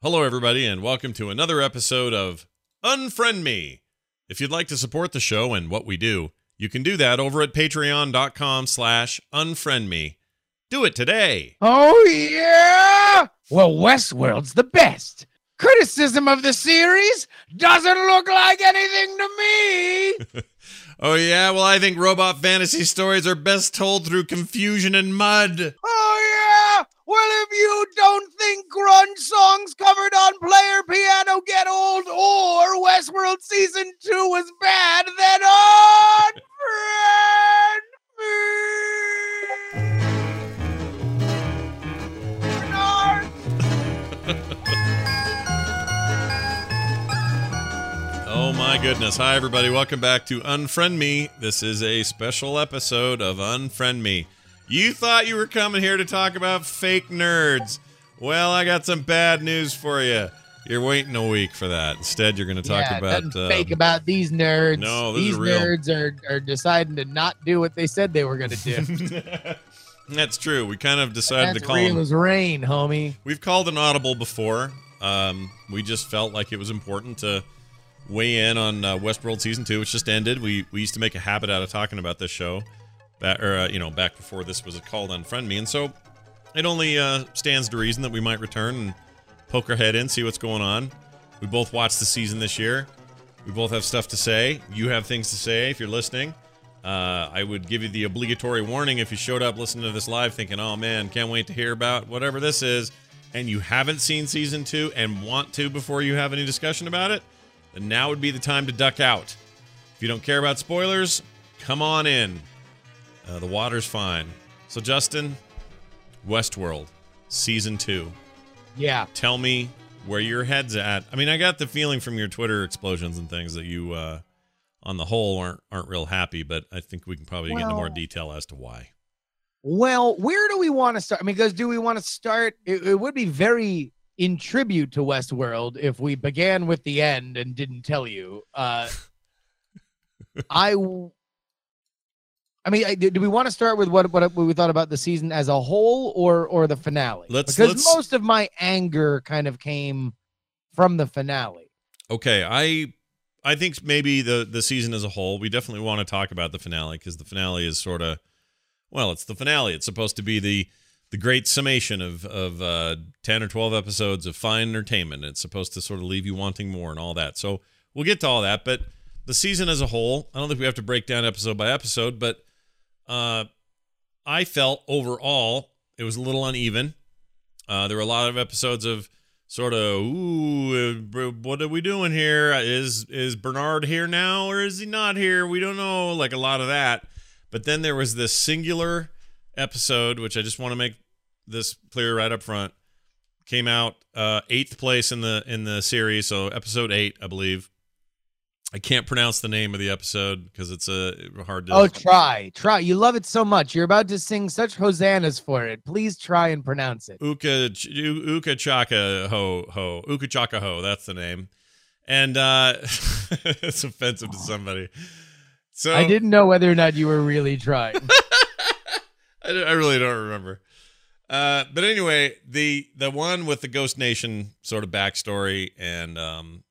Hello, everybody, and welcome to another episode of Unfriend Me. If you'd like to support the show and what we do, you can do that over at patreon.com slash unfriendme. Do it today. Oh, yeah? Well, Westworld's the best. Criticism of the series doesn't look like anything to me. Oh, yeah? Well, I think robot fantasy stories are best told through confusion and mud. Oh, yeah? Well, if you don't think grunge songs covered on player piano get old or Westworld Season 2 was bad, then unfriend me. Oh, my goodness. Hi, everybody. Welcome back to Unfriend Me. This is a special episode of Unfriend Me. You thought you were coming here to talk about fake nerds. Well, I got some bad news for you. You're waiting a week for that. Instead, you're going to talk yeah, about. uh, fake about these nerds. No, this is these real. nerds are, are deciding to not do what they said they were going to do. That's true. We kind of decided That's to call real them. as rain, homie. We've called an audible before. Um, we just felt like it was important to weigh in on uh, Westworld season two, which just ended. We we used to make a habit out of talking about this show, or uh, you know, back before this was called Unfriend Me, and so it only uh, stands to reason that we might return and poke our head in, see what's going on. We both watched the season this year. We both have stuff to say. You have things to say if you're listening. Uh, I would give you the obligatory warning if you showed up listening to this live thinking, oh man, can't wait to hear about whatever this is, and you haven't seen season two and want to before you have any discussion about it, then now would be the time to duck out. If you don't care about spoilers, come on in. Uh, the water's fine. So, Justin, Westworld, season two. Yeah. Tell me where your head's at. I mean, I got the feeling from your Twitter explosions and things that you, uh, on the whole, aren't aren't real happy. But I think we can probably get into more detail as to why. Well, where do we want to start? I mean, because do we want to start? It, it would be very in tribute to Westworld if we began with the end and didn't tell you. Uh, I, I mean, I, do do we want to start with what what we thought about the season as a whole, or or the finale? Let's- because let's- most of my anger kind of came from the finale. Okay, I I think maybe the the season as a whole. We definitely want to talk about the finale because the finale is sort of well, it's the finale. It's supposed to be the the great summation of of uh, ten or twelve episodes of fine entertainment. It's supposed to sort of leave you wanting more and all that. So we'll get to all that, but the season as a whole, I don't think we have to break down episode by episode, but uh, I felt overall it was a little uneven. Uh, there were a lot of episodes of sort of, ooh, uh, what are we doing here? Is is Bernard here now or is he not here? We don't know. Like a lot of that. But then there was this singular episode, which I just want to make this clear right up front. Came out uh, eighth place in the in the series, so episode eight, I believe. I can't pronounce the name of the episode because it's a hard to. Oh, try, try. You love it so much. You're about to sing such hosannas for it. Please try and pronounce it. Uka Uka Chaka Ho Ho Uka Chaka Ho. That's the name, and uh, it's offensive to somebody. So I didn't know whether or not you were really trying. I, I really don't remember. Uh, but anyway, the the one with the Ghost Nation sort of backstory and um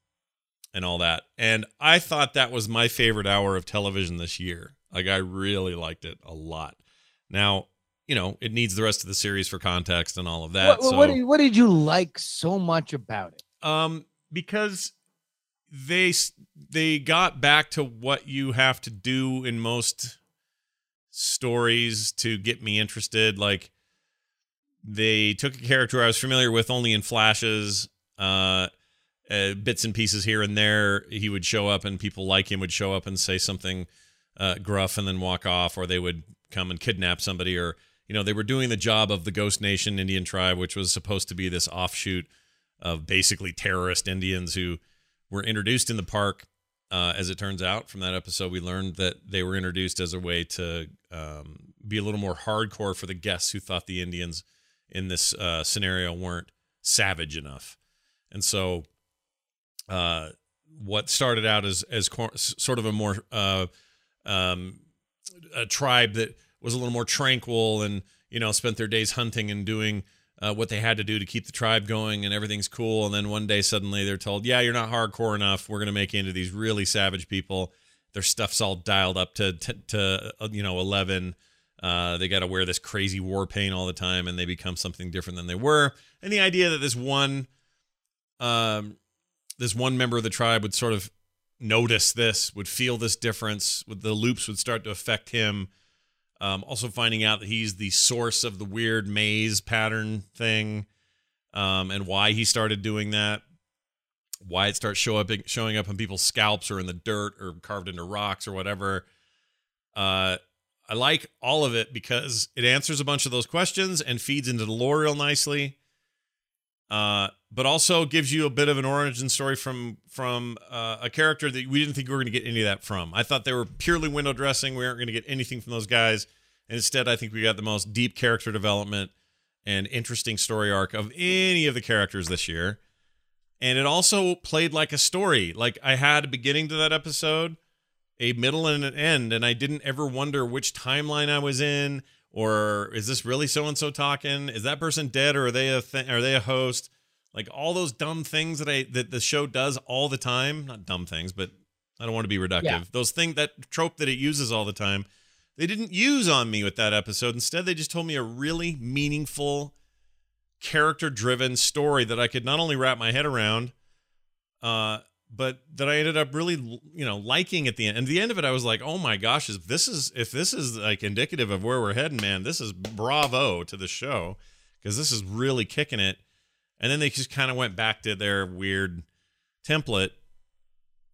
and all that, and I thought that was my favorite hour of television this year. Like I really liked it a lot. Now you know it needs the rest of the series for context and all of that. what, so. what did, what did you like so much about it? Um, because they they got back to what you have to do in most stories to get me interested. Like they took a character I was familiar with only in flashes, uh, uh, bits and pieces here and there. He would show up, and people like him would show up and say something uh, gruff, and then walk off, or they would come and kidnap somebody, or you know they were doing the job of the Ghost Nation Indian tribe, which was supposed to be this offshoot of basically terrorist Indians who were introduced in the park. Uh, as it turns out, from that episode, we learned that they were introduced as a way to um, be a little more hardcore for the guests who thought the Indians in this uh, scenario weren't savage enough. And so, uh, what started out as as cor- sort of a more uh, um, a tribe that was a little more tranquil and you know spent their days hunting and doing uh, what they had to do to keep the tribe going and everything's cool. And then one day suddenly they're told, yeah, you're not hardcore enough. We're going to make you into these really savage people. Their stuff's all dialed up to, to, to uh, you know, 11. Uh, they got to wear this crazy war paint all the time and they become something different than they were. And the idea that this one, um, this one member of the tribe would sort of notice this, would feel this difference, with the loops would start to affect him um, also finding out that he's the source of the weird maze pattern thing, um, and why he started doing that. Why it starts show up showing up on people's scalps or in the dirt or carved into rocks or whatever. Uh, I like all of it because it answers a bunch of those questions and feeds into the lore real nicely. Uh, but also gives you a bit of an origin story from from uh, a character that we didn't think we were going to get any of that from. I thought they were purely window dressing. We aren't going to get anything from those guys. And instead, I think we got the most deep character development and interesting story arc of any of the characters this year. And it also played like a story. Like I had a beginning to that episode, a middle and an end, and I didn't ever wonder which timeline I was in or is this really so and so talking? Is that person dead or are they a th- are they a host? Like all those dumb things that I that the show does all the time, not dumb things, but I don't want to be reductive. Yeah. Those things that trope that it uses all the time, they didn't use on me with that episode. Instead, they just told me a really meaningful character driven story that I could not only wrap my head around, uh, but that I ended up really, you know, liking at the end. And the end of it, I was like, oh my gosh, if this is if this is like indicative of where we're heading, man, this is bravo to the show because this is really kicking it. And then they just kind of went back to their weird template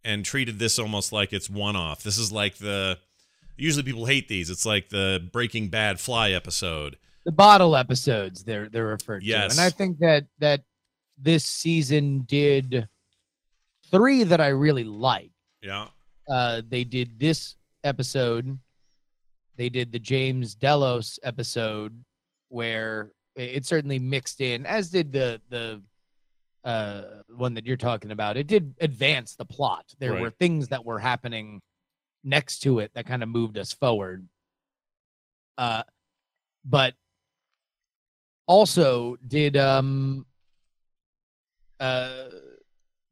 and treated this almost like it's one off. This is like the usually people hate these. It's like the Breaking Bad fly episode. The bottle episodes they're they're referred yes. to. And I think that that this season did three that I really like. Yeah. Uh they did this episode. They did the James Delos episode where it certainly mixed in, as did the the uh, one that you're talking about. It did advance the plot. There right. were things that were happening next to it that kind of moved us forward. Uh, but also did um uh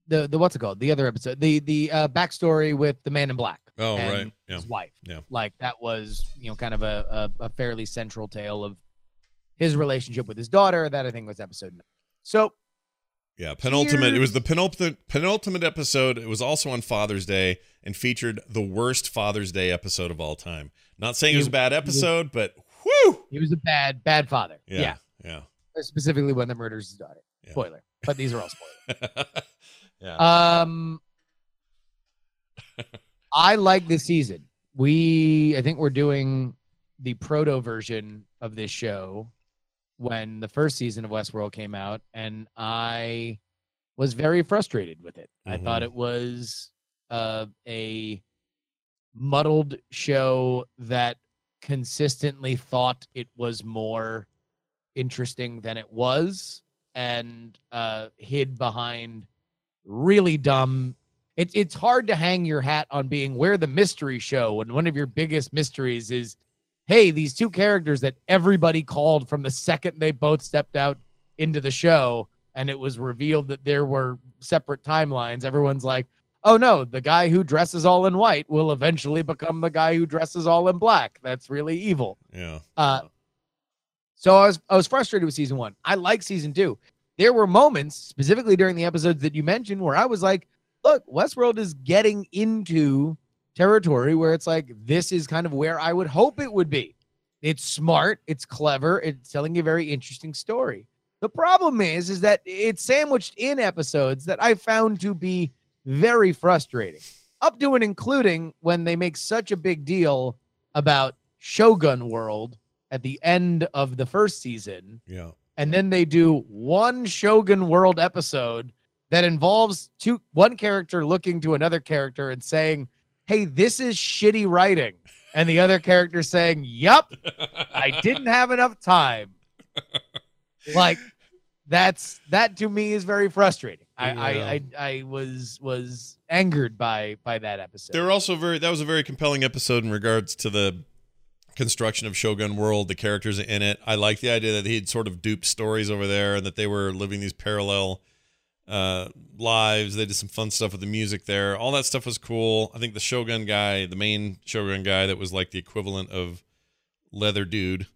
the the what's it called the other episode the the uh backstory with the man in black oh right yeah. his wife yeah like that was you know kind of a, a, a fairly central tale of his relationship with his daughter. That I think was episode nine. So yeah, penultimate. It was the penultimate penultimate episode. It was also on Father's Day and featured the worst Father's Day episode of all time. Not saying it was a bad episode, but whoo, he was a bad bad father. Yeah, yeah. yeah. Specifically when the murders his daughter. Yeah. Spoiler, but these are all spoilers. Yeah. Um, I like this season. We, I think we're doing the proto version of this show when the first season of Westworld came out, and I was very frustrated with it. Mm-hmm. I thought it was uh, a muddled show that consistently thought it was more interesting than it was and uh, hid behind really dumb it, it's hard to hang your hat on being where the mystery show when one of your biggest mysteries is hey, these two characters that everybody called from the second they both stepped out into the show and it was revealed that there were separate timelines, everyone's like, oh no, the guy who dresses all in white will eventually become the guy who dresses all in black. That's really evil. Yeah. Uh, so I was I was frustrated with season one. I like season two. There were moments, specifically during the episodes that you mentioned, where I was like, look, Westworld is getting into territory where it's like this is kind of where I would hope it would be. It's smart, it's clever, it's telling a very interesting story. The problem is is that it's sandwiched in episodes that I found to be very frustrating. Up to and including when they make such a big deal about Shogun World at the end of the first season. Yeah. And then they do one Shogun World episode that involves two one character looking to another character and saying, hey, this is shitty writing. And the other character saying, Yup, I didn't have enough time. Like that's that to me is very frustrating. I, yeah. I, I I was was angered by by that episode. They were also very that was a very compelling episode in regards to the construction of Shogun World, the characters in it. I like the idea that he'd sort of duped stories over there and that they were living these parallel uh, lives. They did some fun stuff with the music there. All that stuff was cool. I think the Shogun guy, the main Shogun guy, that was like the equivalent of Leather Dude,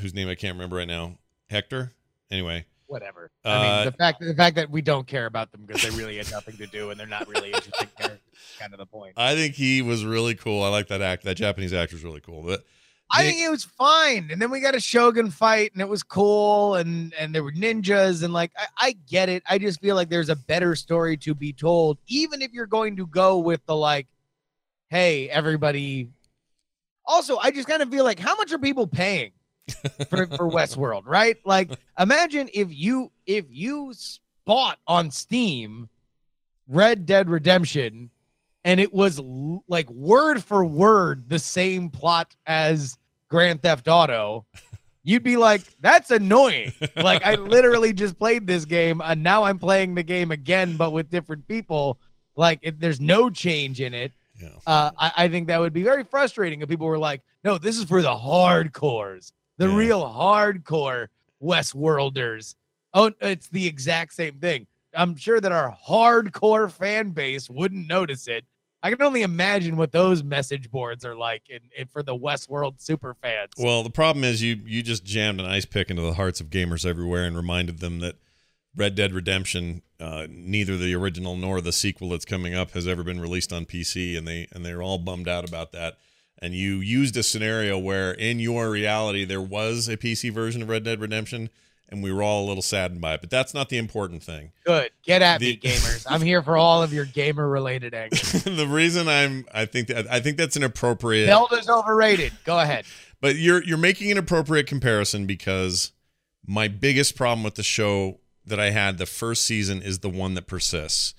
whose name I can't remember right now, Hector. Anyway, whatever. I mean, Uh, the fact the fact that we don't care about them because they really had nothing to do and they're not really interesting kind of the point. I think he was really cool. I like that act. That Japanese actor was really cool. But I think it was fine. And then we got a Shogun fight and it was cool and and there were ninjas and like I, I get it. I just feel like there's a better story to be told, even if you're going to go with the like, hey, everybody. Also, I just kind of feel like how much are people paying for, for Westworld, right? Like imagine if you if you bought on Steam Red Dead Redemption and it was l- like word for word the same plot as Grand Theft Auto, you'd be like, that's annoying. like, I literally just played this game and now I'm playing the game again, but with different people. Like, if there's no change in it. Yeah. Uh, I, I think that would be very frustrating if people were like, no, this is for the hardcores, the Yeah. real hardcore Westworlders. Oh, it's the exact same thing. I'm sure that our hardcore fan base wouldn't notice it. I can only imagine what those message boards are like in, in for the Westworld super fans. Well, the problem is you you just jammed an ice pick into the hearts of gamers everywhere and reminded them that Red Dead Redemption, uh, neither the original nor the sequel that's coming up has ever been released on PC, and they and they're all bummed out about that. And you used a scenario where in your reality there was a PC version of Red Dead Redemption, and we were all a little saddened by it. But that's not the important thing. Good. Get at The- me, gamers. I'm here for all of your gamer related angst. the reason I'm I think that I think that's an appropriate Zelda's overrated. Go ahead. But you're you're making an appropriate comparison because my biggest problem with the show that I had the first season is the one that persists.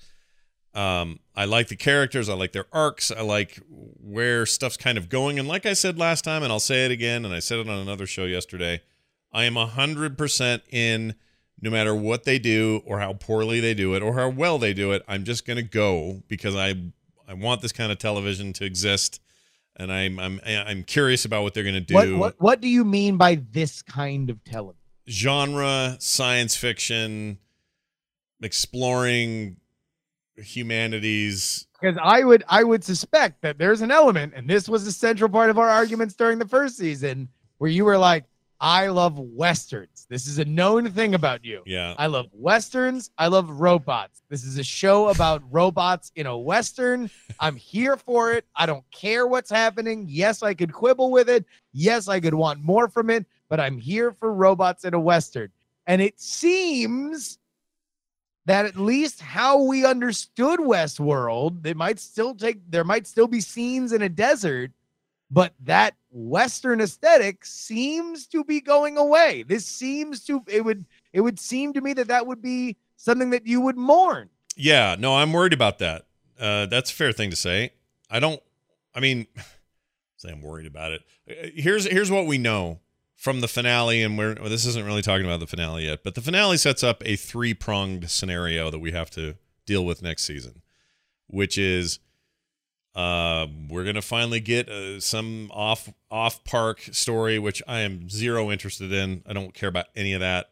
Um, I like the characters, I like their arcs, I like where stuff's kind of going. And like I said last time, and I'll say it again, and I said it on another show yesterday, I am hundred percent in no matter what they do or how poorly they do it or how well they do it. I'm just gonna go because I I want this kind of television to exist. And I'm I'm I'm curious about what they're gonna do What, what what do you mean by this kind of television? genre science fiction exploring humanities Because I would I would suspect that there's an element, and this was a central part of our arguments during the first season, where you were like, I love westerns. This is a known thing about you. yeah I love westerns. I love robots. This is a show about robots in a western. I'm here for it. I don't care what's happening. Yes, I could quibble with it. Yes, I could want more from it, but I'm here for robots in a western. And it seems that at least how we understood Westworld, they might still take there might still be scenes in a desert, but that western aesthetic seems to be going away. This seems to it would it would seem to me that that would be something that you would mourn. Yeah no i'm worried about that. Uh that's a fair thing to say. I don't i mean say i'm worried about it. Uh, here's here's what we know from the finale and we're well, this isn't really talking about the finale yet but the finale sets up a three-pronged scenario that we have to deal with next season which is uh, we're gonna finally get uh, some off off park story, which I am zero interested in. I don't care about any of that,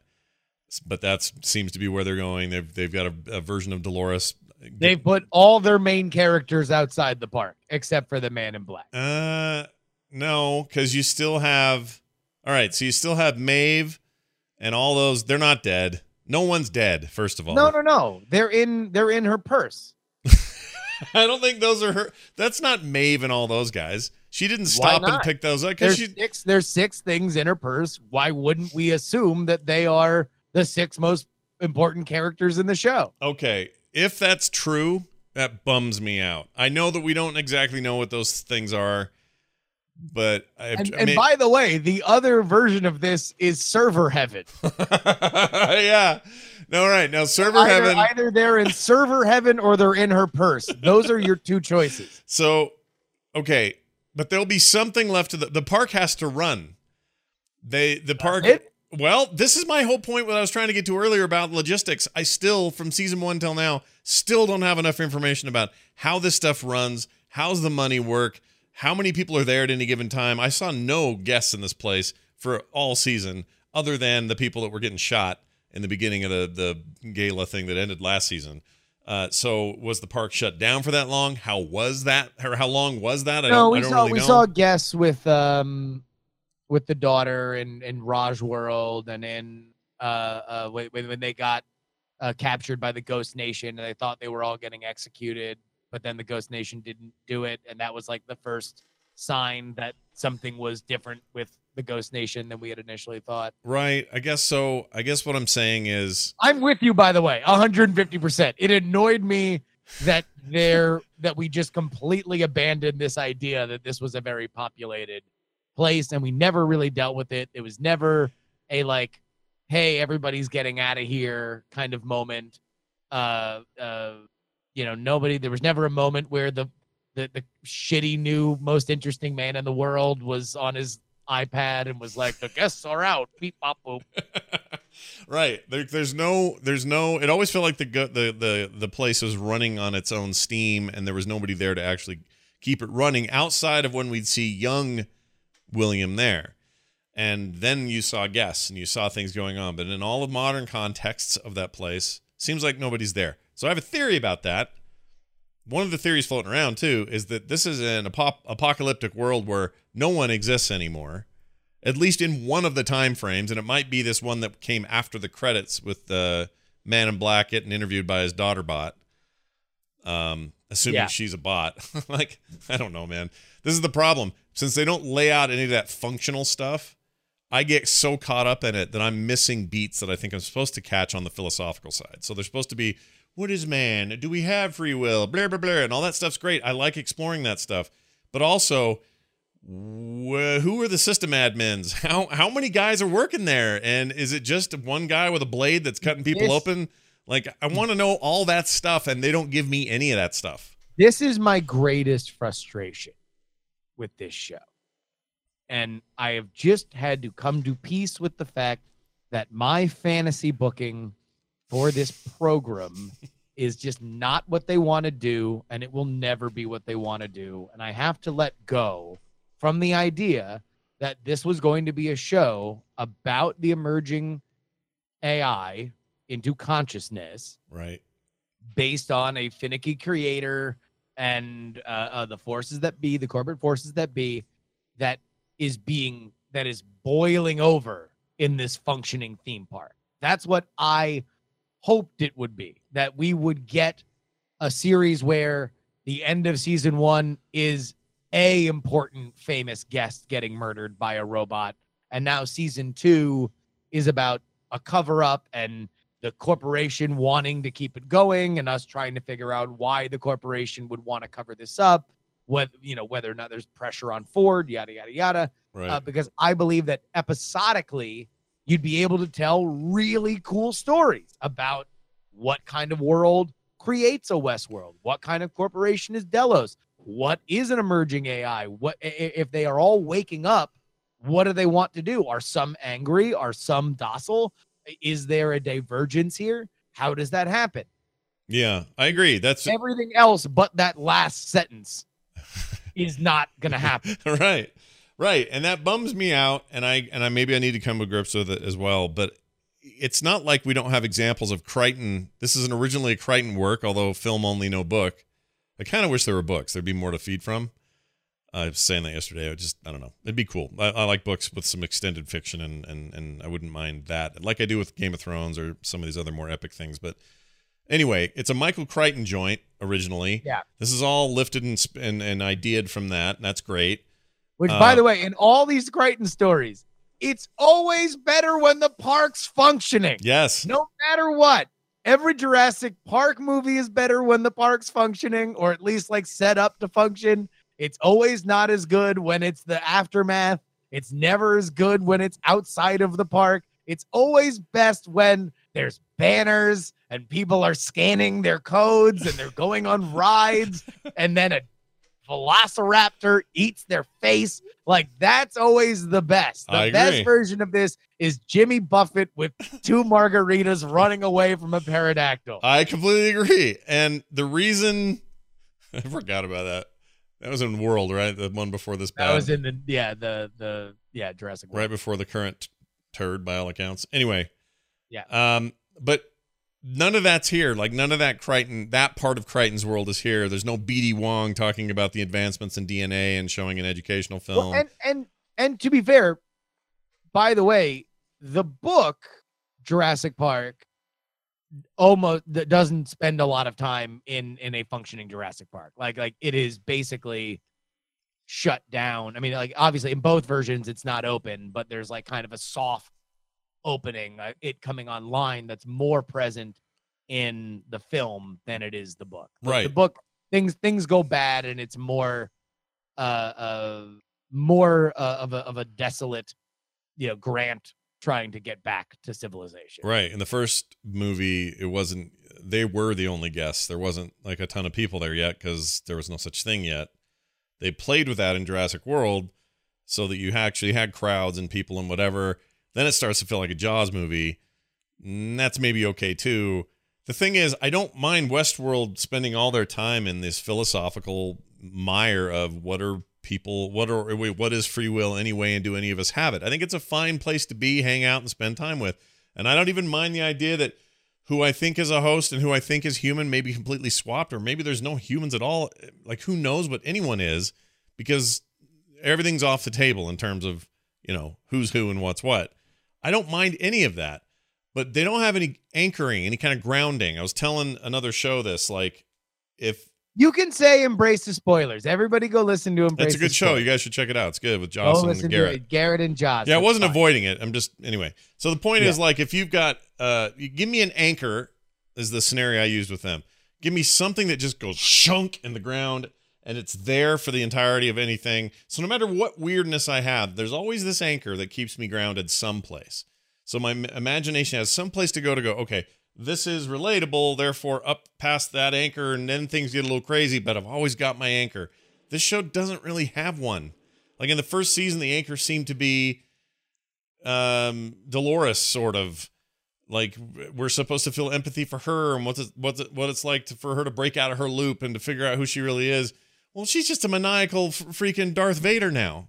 but that seems to be where they're going. They've they've got a, a version of Dolores. they've put all their main characters outside the park except for the man in black Uh, no, because you still have. All right, so you still have Maeve and all those. They're not dead. No one's dead. First of all, no no no they're in they're in her purse I don't think those are her. That's not Maeve and all those guys. She didn't stop and pick those up because she. six there's six things in her purse why wouldn't we assume that they are the six most important characters in the show Okay, if that's true, that bums me out. I know that we don't exactly know what those things are, but I, and, I and by the way the other version of this is server heaven yeah. No, right. Now, server either, heaven. either they're in server heaven or they're in her purse. Those are your two choices. So, okay, but there'll be something left to the the park has to run. They the park. Well, this is my whole point. What I was trying to get to earlier about logistics. I still, from season one till now, still don't have enough information about how this stuff runs. How's the money work? How many people are there at any given time. I saw no guests in this place for all season, other than the people that were getting shot in the beginning of the the gala thing that ended last season. Uh, so was the park shut down for that long? How was that? Or how long was that? I no, don't, we I don't saw really we know. saw guests with um with the daughter and in Raj World and in uh uh when when when they got uh, captured by the Ghost Nation and they thought they were all getting executed, but then the Ghost Nation didn't do it, and that was like the first sign that something was different with the Ghost Nation than we had initially thought. right. I guess so. I guess what I'm saying is I'm with you, by the way, 150%. It annoyed me that there that we just completely abandoned this idea that this was a very populated place and we never really dealt with it. It was never a like, hey, everybody's getting out of here kind of moment. Uh uh you know, nobody there was never a moment where the the, the shitty new most interesting man in the world was on his iPad and was like, the guests are out. Beep bop boop. right. There, there's no. There's no. It always felt like the the the the place was running on its own steam, and there was nobody there to actually keep it running outside of when we'd see young William there. And then you saw guests and you saw things going on. But in all of modern contexts of that place, seems like nobody's there. So I have a theory about that. One of the theories floating around too is that this is an apop- apocalyptic world where no one exists anymore, at least in one of the time frames, and it might be this one that came after the credits with the man in black getting interviewed by his daughter bot. Um, assuming Yeah. she's a bot. like, I don't know, man. This is the problem. Since they don't lay out any of that functional stuff, I get so caught up in it that I'm missing beats that I think I'm supposed to catch on the philosophical side. So they're supposed to be, what is man? Do we have free will? Blah, blah, blah. And all that stuff's great. I like exploring that stuff. But also, wh- who are the system admins? How how many guys are working there? And is it just one guy with a blade that's cutting people open? Like, I want to know all that stuff, and they don't give me any of that stuff. this is my greatest frustration with this show. And I have just had to come to peace with the fact that my fantasy booking for this program is just not what they want to do, and it will never be what they want to do. And I have to let go from the idea that this was going to be a show about the emerging AI into consciousness Right. based on a finicky creator and uh, uh, the forces that be, the corporate forces that be, that is being that is boiling over in this functioning theme park. That's what I hoped it would be. That we would get a series where the end of season one is a important famous guest getting murdered by a robot, and now season two is about a cover up and the corporation wanting to keep it going and us trying to figure out why the corporation would want to cover this up whether you know whether or not there's pressure on ford yada yada yada Right. uh, because i believe that episodically you'd be able to tell really cool stories about what kind of world creates a westworld what kind of corporation is delos what is an emerging ai what if they are all waking up what do they want to do are some angry are some docile is there a divergence here? How does that happen? yeah, I agree. That's Everything else but that last sentence is not going to happen. right. Right. And that bums me out. And I and I maybe I need to come to grips with it as well. But it's not like we don't have examples of Crichton. This is an originally a Crichton work, although film only, no book. I kind of wish there were books. There'd be more to feed from. I was saying that yesterday. I just I don't know. It'd be cool. I, I like books with some extended fiction, and and and I wouldn't mind that, like I do with Game of Thrones or some of these other more epic things. But anyway, it's a Michael Crichton joint originally. Yeah. This is all lifted and and, and ideaed from that. And that's great. Which, by Uh, the way, in all these Crichton stories, it's always better when the park's functioning. Yes. No matter what. Every Jurassic Park movie is better when the park's functioning, or at least like set up to function. It's always not as good when it's the aftermath. It's never as good when it's outside of the park. It's always best when there's banners and people are scanning their codes and they're going on rides, and then a velociraptor eats their face. Like that's always the best. The best version of this is Jimmy Buffett with two margaritas running away from a pterodactyl. I completely agree. And the reason I forgot about that. That was in World, right? The one before this That bad. was in the yeah the the yeah Jurassic World. right before the current turd by all accounts. Anyway. Yeah. Um, but none of that's here. Like none of that Crichton, that part of Crichton's world is here. There's no BD Wong talking about the advancements in DNA and showing an educational film. Well, and and and to be fair, by the way, the book Jurassic Park almost that doesn't spend a lot of time in in a functioning Jurassic Park. Like like it is basically shut down. I mean, like obviously in both versions it's not open, but there's like kind of a soft opening, uh, it coming online that's more present in the film than it is the book. Like, The book things things go bad and it's more uh uh more uh, of a of a desolate you know grant trying to get back to civilization. right. In the first movie, it wasn't, they were the only guests. There wasn't like a ton of people there yet because there was no such thing yet. They played with that in Jurassic World so that you actually had crowds and people and whatever. Then it starts to feel like a Jaws movie. And that's maybe okay too. The thing is, I don't mind Westworld spending all their time in this philosophical mire of what are people, what are what is free will anyway, and do any of us have it? I think it's a fine place to be, hang out, and spend time with. And I don't even mind the idea that who I think is a host and who I think is human may be completely swapped, or maybe there's no humans at all. Like who knows what anyone is, because everything's off the table in terms of you know who's who and what's what. I don't mind any of that, but they don't have any anchoring, any kind of grounding. I was telling another show this, like if You can say embrace the spoilers. Everybody go listen to embrace. It's a good show, Spoilers. you guys should check it out. It's good with Jocelyn and Garrett. Garrett and Josh. Yeah, I wasn't fine. avoiding it. I'm just anyway. So the point is like if you've got uh you give me an anchor is the scenario I used with them. Give me something that just goes shunk in the ground and it's there for the entirety of anything. So no matter what weirdness I have, there's always this anchor that keeps me grounded someplace. So my imagination has some place to go to go, okay, this is relatable, therefore up past that anchor and then things get a little crazy, but I've always got my anchor. This show doesn't really have one. Like in the first season the anchor seemed to be um Dolores sort of like we're supposed to feel empathy for her and what's it, what's it, what it's like to, for her to break out of her loop and to figure out who she really is. Well, she's just a maniacal freaking Darth Vader now.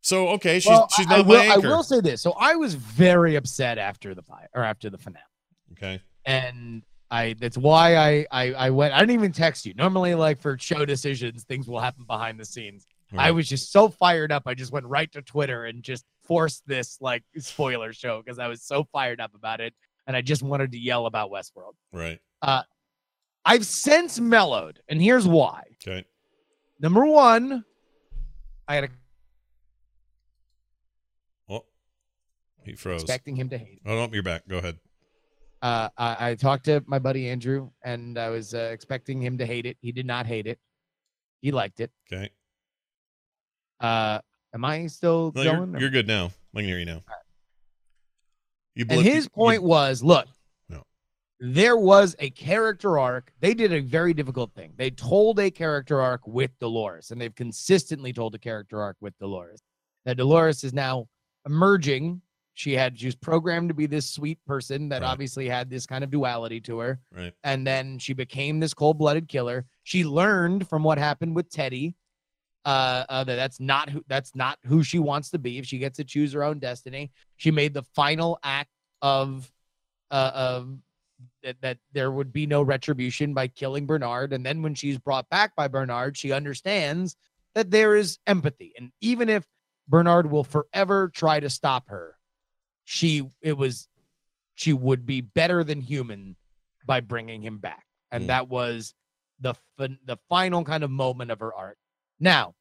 So okay, she's Well, she's I, I not will, my I will say this. So I was very upset after the fire or after the finale. okay, and I that's why I, I I went I didn't even text you. Normally like for show decisions things will happen behind the scenes. I was just so fired up. I just went right to Twitter and just forced this like spoiler show because I was so fired up about it and I just wanted to yell about Westworld. right. Uh, I've since mellowed and here's why. Okay. Number 1, I had a, Oh, he froze. expecting him to hate. it. Oh no, you're back. Go ahead. Uh, I, I talked to my buddy Andrew and I was uh, expecting him to hate it. He did not hate it. He liked it. Okay. Uh, am I still No, going? you're, you're good now. I can hear you now. You and his you- point was, look. There was a character arc. They did a very difficult thing. They told a character arc with Dolores, and they've consistently told a character arc with Dolores. That Dolores is now emerging. She had she was programmed to be this sweet person that Right. obviously had this kind of duality to her, right. and then she became this cold-blooded killer. She learned from what happened with Teddy. Uh, uh, that that's not who that's not who she wants to be. If she gets to choose her own destiny, she made the final act of uh, of that, that there would be no retribution by killing Bernard. And then when she's brought back by Bernard, she understands that there is empathy. And even if Bernard will forever try to stop her, she it was she would be better than human by bringing him back. And Mm. that was the fin- the final kind of moment of her arc. Now,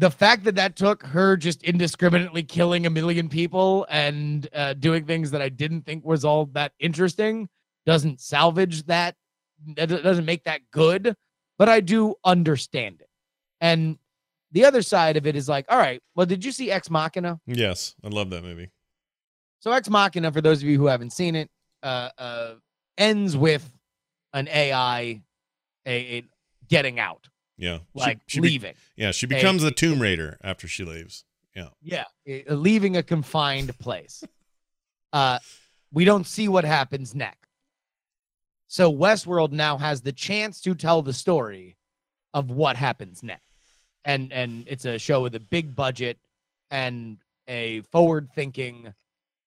the fact that that took her just indiscriminately killing a million people and uh, doing things that I didn't think was all that interesting doesn't salvage that. That doesn't make that good, but I do understand it. And the other side of it is like, all right, well, did you see Ex Machina? Yes, I love that movie. So Ex Machina, for those of you who haven't seen it, uh, uh, ends with an AI a, a getting out, Yeah. She- like she, be- leaving. yeah, she a- becomes the Tomb Raider after she leaves. Yeah. Yeah, leaving a confined place. Uh, we don't see what happens next. So Westworld now has the chance to tell the story of what happens next. And and it's a show with a big budget and a forward-thinking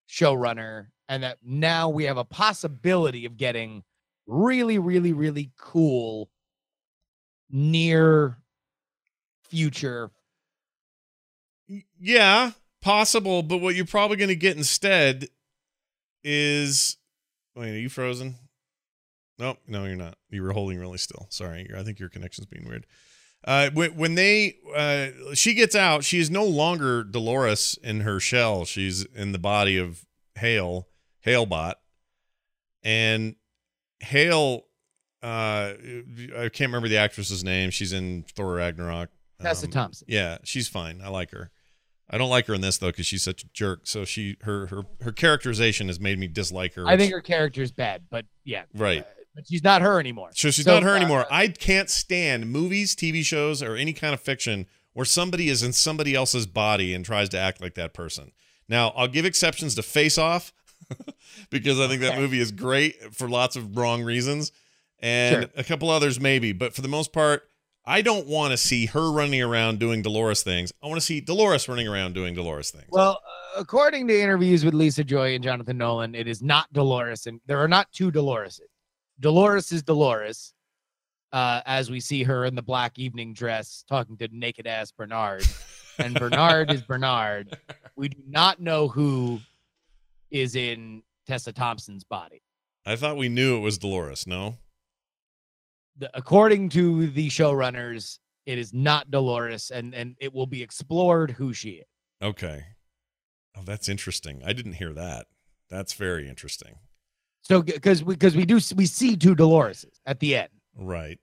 showrunner and that now we have a possibility of getting really really really cool near future Yeah, possible, but what you're probably going to get instead is wait, are you frozen? Nope, no, you're not. You were holding really still. Sorry, I think your connection's being weird. Uh, when they uh, she gets out, she is no longer Dolores in her shell. She's in the body of Hale, Halebot, and Hale. Uh, I can't remember the actress's name. She's in Thor Ragnarok. Tessa Um, Thompson. yeah, she's fine. I like her. I don't like her in this though because she's such a jerk. So she her her her characterization has made me dislike her. I think her character's bad, but yeah, right. uh, but she's not her anymore. So she's So, not her uh, anymore. I can't stand movies, TV shows, or any kind of fiction where somebody is in somebody else's body and tries to act like that person. Now, I'll give exceptions to Face Off because I think that movie is great for lots of wrong reasons, and Sure. a couple others maybe. But for the most part, I don't want to see her running around doing Dolores things. I want to see Dolores running around doing Dolores things. Well, uh, according to interviews with Lisa Joy and Jonathan Nolan, it is not Dolores, and there are not two Doloreses. Dolores is Dolores, uh, as we see her in the black evening dress talking to naked ass Bernard, and Bernard is Bernard. We do not know who is in Tessa Thompson's body. I thought we knew it was Dolores. No. The, according to the showrunners, it is not Dolores, and and it will be explored who she is. Okay. Oh, that's interesting. I didn't hear that. That's very interesting. So because because we do we see two Doloreses at the end. Right.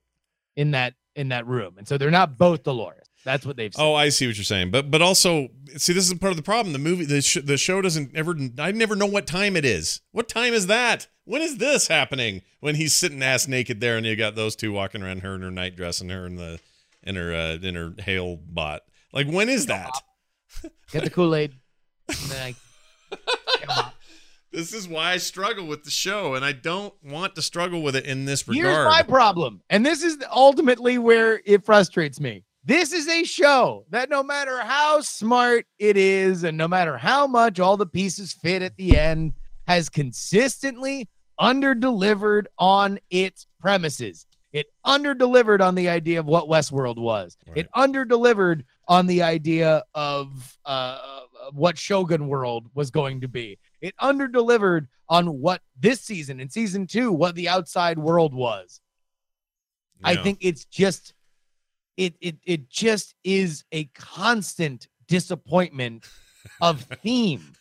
in that in that room, and so they're not both Dolores. That's what they've said. Oh, I see what you're saying. But but also, see, this is part of the problem. The movie, the sh- the show doesn't ever. I never know what time it is. What time is that? When is this happening? When he's sitting ass naked there, and you got those two walking around, her in her nightdress, and her in the in her uh, in her Hale bot. Like when is that? Get the Kool Aid. This is why I struggle with the show, and I don't want to struggle with it in this regard. Here's my problem, and this is ultimately where it frustrates me. This is a show that no matter how smart it is, and no matter how much all the pieces fit at the end, has consistently underdelivered on its premises. It underdelivered on the idea of what Westworld was. It underdelivered on the idea of uh, what Shogun World was going to be. It underdelivered on what this season in season two, what the outside world was. I think it's just it it it just is a constant disappointment of theme.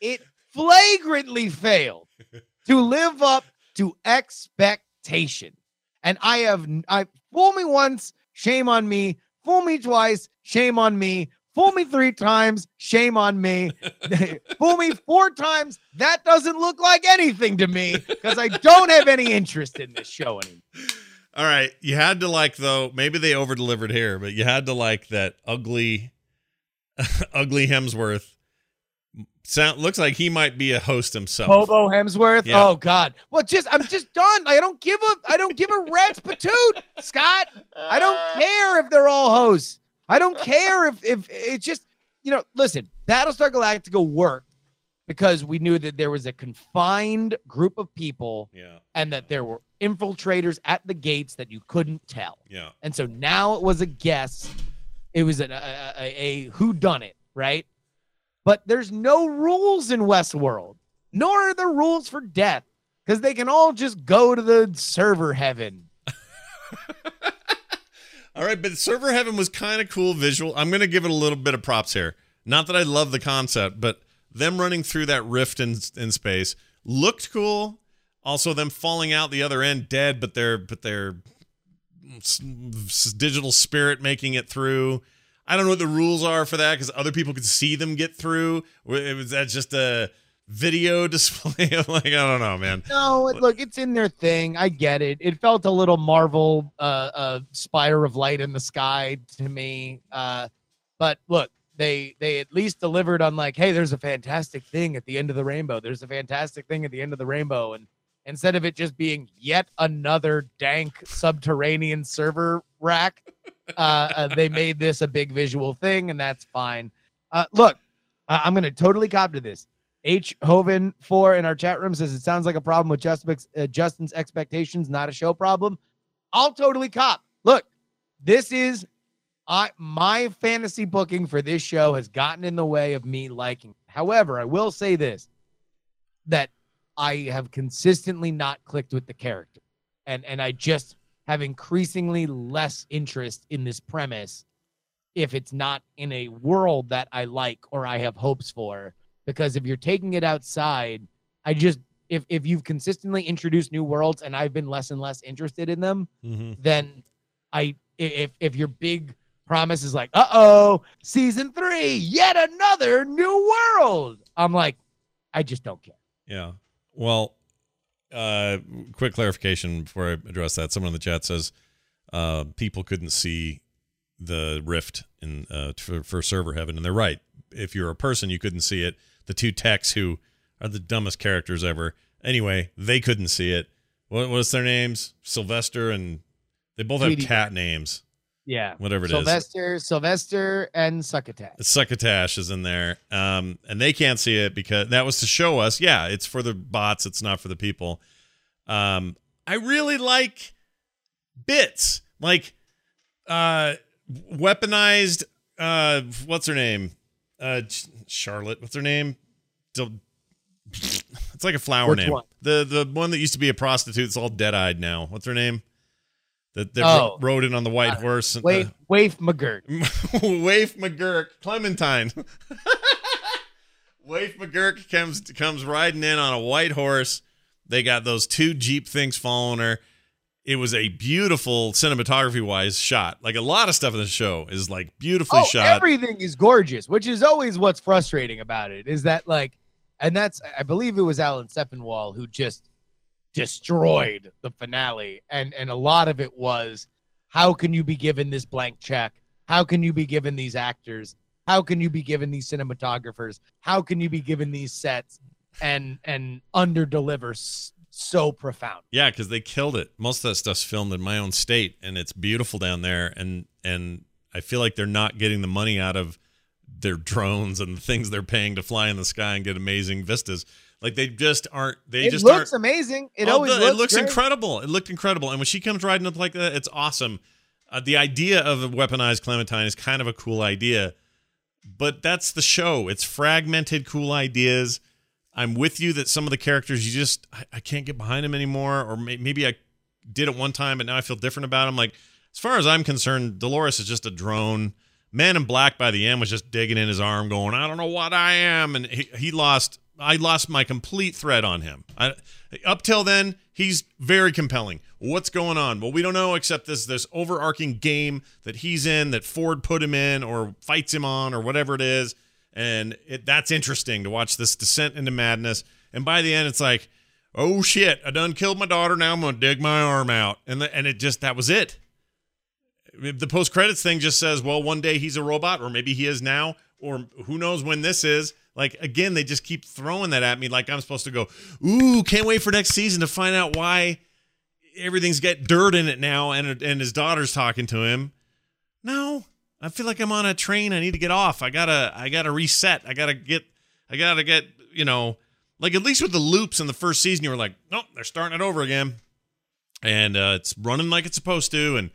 it flagrantly failed to live up to expectation. And I have I fool me once, shame on me. Fool me twice, shame on me. Fool me three times, shame on me. fool me four times, that doesn't look like anything to me because I don't have any interest in this show anymore. All right, you had to like though. Maybe they over delivered here, but you had to like that ugly, ugly Hemsworth. Sound looks like he might be a host himself. Hobo Hemsworth. Yeah. Oh God. Well, just I'm just done. I don't give a I don't give a rat's patoot, Scott. I don't care if they're all hosts. I don't care if if it's just you know. Listen, Battlestar Galactica worked because we knew that there was a confined group of people Yeah, and that there were infiltrators at the gates that you couldn't tell. yeah, And so now it was a guess. It was an, a, a, a who done it, right? But there's no rules in Westworld, nor are there rules for death because they can all just go to the server heaven. All right, but Server Heaven was kind of cool visual. I'm going to give it a little bit of props here. Not that I love the concept, but them running through that rift in in space looked cool. Also, them falling out the other end dead, but they're but s- digital spirit making it through. I don't know what the rules are for that because other people could see them get through. Wa- Was that just a video display? Like, I don't know, man. No, look, it's in their thing. I get it. It felt a little Marvel uh, uh, spire of light in the sky to me. Uh, but look, they they at least delivered on like, hey, there's a fantastic thing at the end of the rainbow. There's a fantastic thing at the end of the rainbow, and instead of it just being yet another dank subterranean server rack. Uh, uh, they made this a big visual thing, and that's fine. Uh, look, I'm going to totally cop to this. H Hoven four in our chat room says it sounds like a problem with Justin's, uh, Justin's expectations, not a show problem. I'll totally cop. Look, this is I my fantasy booking for this show has gotten in the way of me liking. However, I will say this that I have consistently not clicked with the character. And and I just have increasingly less interest in this premise if it's not in a world that I like or I have hopes for. Because if you're taking it outside, I just if if you've consistently introduced new worlds and I've been less and less interested in them, hmm then I i- if if your big promise is like, uh oh, season three, yet another new world. I'm like, I just don't care. Yeah. Well, uh, quick clarification before I address that. Someone in the chat says uh, people couldn't see the rift in uh, for, for server heaven, and they're right. If you're a person, you couldn't see it. The two techs who are the dumbest characters ever. Anyway, they couldn't see it. What what's their names? Sylvester and they both have cat names. Yeah. Whatever it is. Sylvester, Sylvester, and Succotash. Succotash is in there, um, and they can't see it because that was to show us. Yeah, it's for the bots. It's not for the people. Um, I really like bits like uh, weaponized. Uh, what's her name? Uh, Charlotte. What's her name? Del- It's like a flower Which name. one? The the one that used to be a prostitute. It's all dead eyed now. What's her name? That that Oh. rode in on the white Uh, horse. and- Wait, Waif McGirt. Waif McGurk, Clementine. Waif McGurk comes comes riding in on a white horse. They got those two Jeep things following her. It was a beautiful cinematography wise shot. Like a lot of stuff in the show is like beautifully Oh, shot. everything is gorgeous, which is always what's frustrating about it. Is that like, and that's I believe it was Alan Sepinwall who just destroyed the finale, and and a lot of it was, how can you be given this blank check? How can you be given these actors? How can you be given these cinematographers? How can you be given these sets and and under deliver so profound? Yeah, because they killed it. Most of that stuff's filmed in my own state, and it's beautiful down there. And and I feel like they're not getting the money out of their drones and the things they're paying to fly in the sky and get amazing vistas. Like they just aren't. They it just looks aren't. amazing. It always the- looks, it looks great. incredible. It looked incredible. And when she comes riding up like that, it's awesome. Uh, the idea of a weaponized Clementine is kind of a cool idea, but that's the show. It's fragmented, cool ideas. I'm with you that some of the characters you just I, I can't get behind them anymore, or may, maybe I did at one time, but now I feel different about them. Like as far as I'm concerned, Dolores is just a drone. Man in Black by the end was just digging in his arm, going, "I don't know what I am," and he, he lost. I lost my complete thread on him. I, up till then, he's very compelling. What's going on? Well, we don't know except this this overarching game that he's in that Ford put him in or fights him on or whatever it is, and it, that's interesting to watch this descent into madness. And by the end, it's like, oh shit, I done killed my daughter. Now I'm gonna dig my arm out, and the, and it just that was it. The post credits thing just says, well, one day he's a robot, or maybe he is now, or who knows when this is. Like again, they just keep throwing that at me, like I'm supposed to go, ooh, can't wait for next season to find out why everything's got dirt in it now, and and his daughter's talking to him. No, I feel like I'm on a train. I need to get off. I gotta I gotta reset. I gotta get I gotta get you know like at least with the loops in the first season, you were like, nope, they're starting it over again, and uh, it's running like it's supposed to, and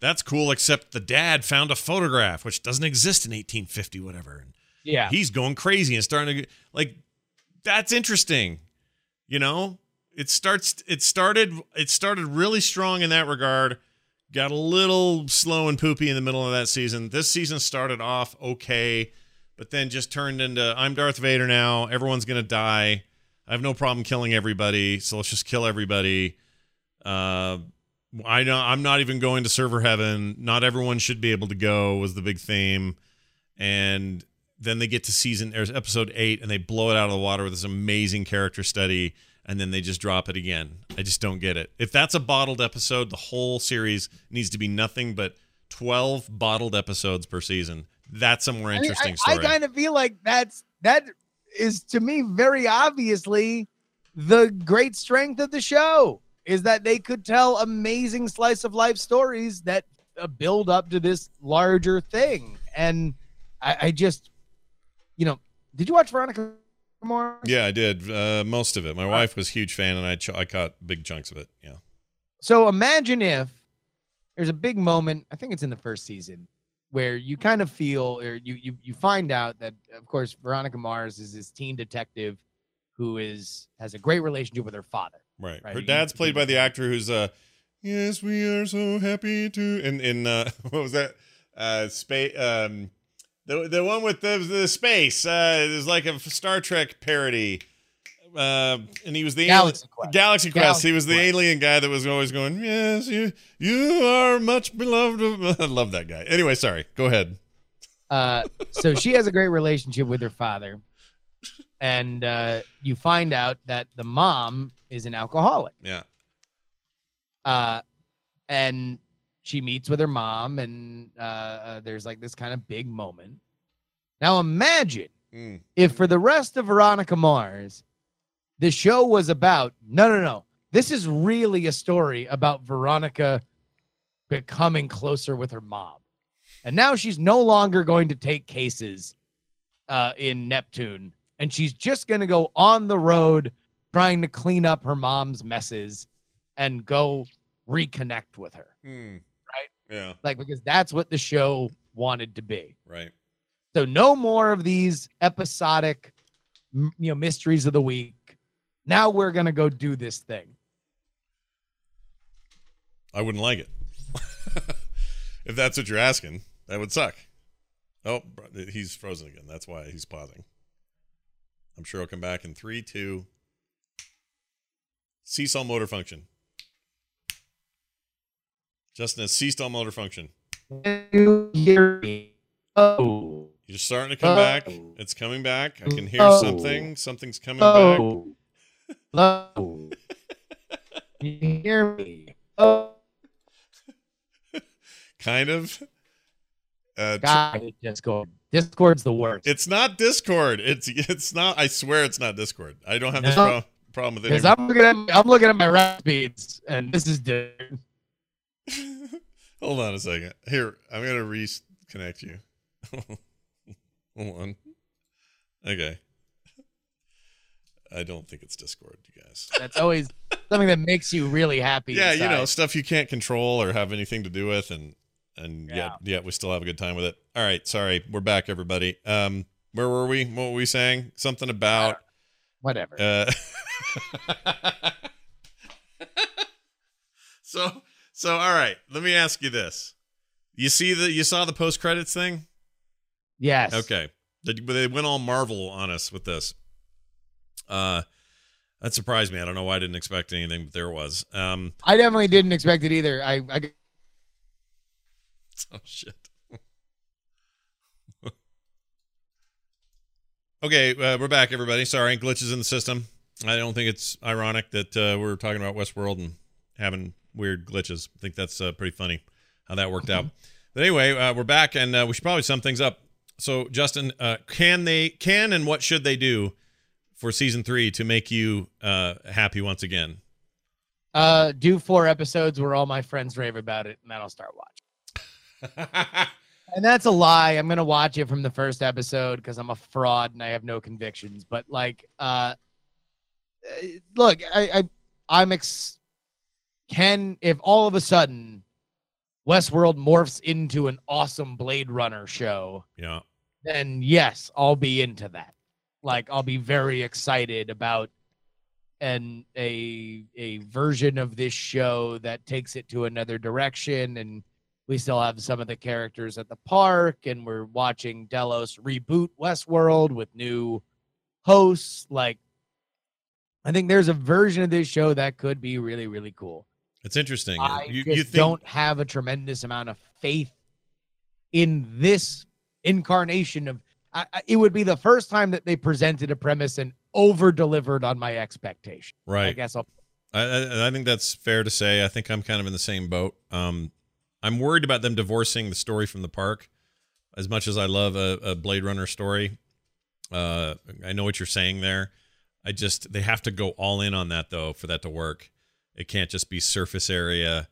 that's cool. Except the dad found a photograph which doesn't exist in 1850, whatever. And Yeah. he's going crazy and starting to like that's interesting you know? It starts it started it started really strong in that regard got a little slow and poopy in the middle of that season. This season started off okay but then just turned into i'm darth vader now everyone's gonna die i have no problem killing everybody so let's just kill everybody. Uh i know i'm not even going to server heaven not everyone should be able to go was the big theme and then they get to season there's episode eight and they blow it out of the water with this amazing character study and then they just drop it again. I just don't get it. If that's a bottled episode the whole series needs to be nothing but 12 bottled episodes per season. That's a more I mean, interesting I, story I kind of feel like that's that is to me very obviously the great strength of the show is that they could tell amazing slice of life stories that uh, build up to this larger thing. And I, I just, you know, did you watch Veronica Mars? Yeah, I did uh, most of it. My wife was a huge fan, and I ch- I caught big chunks of it. Yeah. So imagine if there's a big moment. I think it's in the first season where you kind of feel, or you you you find out that, of course, Veronica Mars is this teen detective who is has a great relationship with her father. Right. Right, Her you- dad's played by the actor who's uh Yes, we are so happy to in in uh what was that? Uh space um the the one with the the space. Uh was like a Star Trek parody. Uh and he was the Galaxy Quest. Galaxy Quest. Galaxy he was the Quest. alien guy that was always going, "Yes, you you are much beloved." of-" I love that guy. Anyway, sorry. Go ahead. Uh, so she has a great relationship with her father, and uh, you find out that the mom is an alcoholic. Yeah. Uh, and she meets with her mom, and uh, uh, there's like this kind of big moment. Now imagine Mm. if for the rest of Veronica Mars, the show was about no, no, no. This is really a story about Veronica becoming closer with her mom. And now she's no longer going to take cases uh, in Neptune. And she's just going to go on the road trying to clean up her mom's messes and go reconnect with her. Mm. Yeah. Like, because that's what the show wanted to be. Right. So no more of these episodic, you know, mysteries of the week. Now we're gonna go do this thing. I wouldn't like it. if that's what you're asking, that would suck. Oh, he's frozen again. That's why he's pausing. I'm sure he'll come back in three, two. All motor function. Justin has ceased all motor function. Can you hear me? Oh, You're starting to come back. Oh. It's coming back. I can hear Oh. something. Something's coming back. oh, hello. Can you hear me? Oh, Kind of. Uh, tr- Discord. Discord's the worst. it's not Discord. It's it's not. I swear it's not Discord. I don't have this pro- problem with it. Because I'm looking at I'm looking at my rap speeds, and this is different. Hold on a second. Here, I'm gonna reconnect you. Hold on. Okay. I don't think it's Discord, you guys. That's always something that makes you really happy. Yeah, you know, stuff you can't control or have anything to do with, and and Yeah. yet yet we still have a good time with it. All right, sorry, we're back, everybody. Um, where were we? What were we saying? Something about Whatever. uh. so so all right. Let me ask you this. You see the you saw the post credits thing? yes. Okay. They, they went all Marvel on us with this. Uh, that surprised me. I don't know why I didn't expect anything, but there was. Um, I definitely didn't expect it either. I, I oh shit. okay, uh, we're back, everybody. Sorry, glitches in the system. I don't think it's ironic that uh, we're talking about Westworld and having weird glitches. I think that's uh, pretty funny how that worked out. But anyway, uh, we're back, and uh, we should probably sum things up. So, Justin, uh, can they can and what should they do for season three to make you uh, happy once again? uh do four episodes where all my friends rave about it, and then I'll start watching. And that's a lie. I'm gonna watch it from the first episode because I'm a fraud and I have no convictions. But like, uh, uh, look, I, I I'm ex. Can if all of a sudden Westworld morphs into an awesome Blade Runner show, yeah, then yes, I'll be into that. Like I'll be very excited about and a a version of this show that takes it to another direction and we still have some of the characters at the park and we're watching Delos reboot Westworld with new hosts like I think there's a version of this show that could be really really cool. It's interesting. I you, just you think don't have a tremendous amount of faith in this incarnation of. I, I- it would be the first time that they presented a premise and over delivered on my expectation. I right? guess I'll. I, I I think that's fair to say. I think I'm kind of in the same boat. Um, I'm worried about them divorcing the story from the park. As much as I love a, a Blade Runner story, uh, I know what you're saying there. I just they have to go all in on that though for that to work. It can't just be surface area.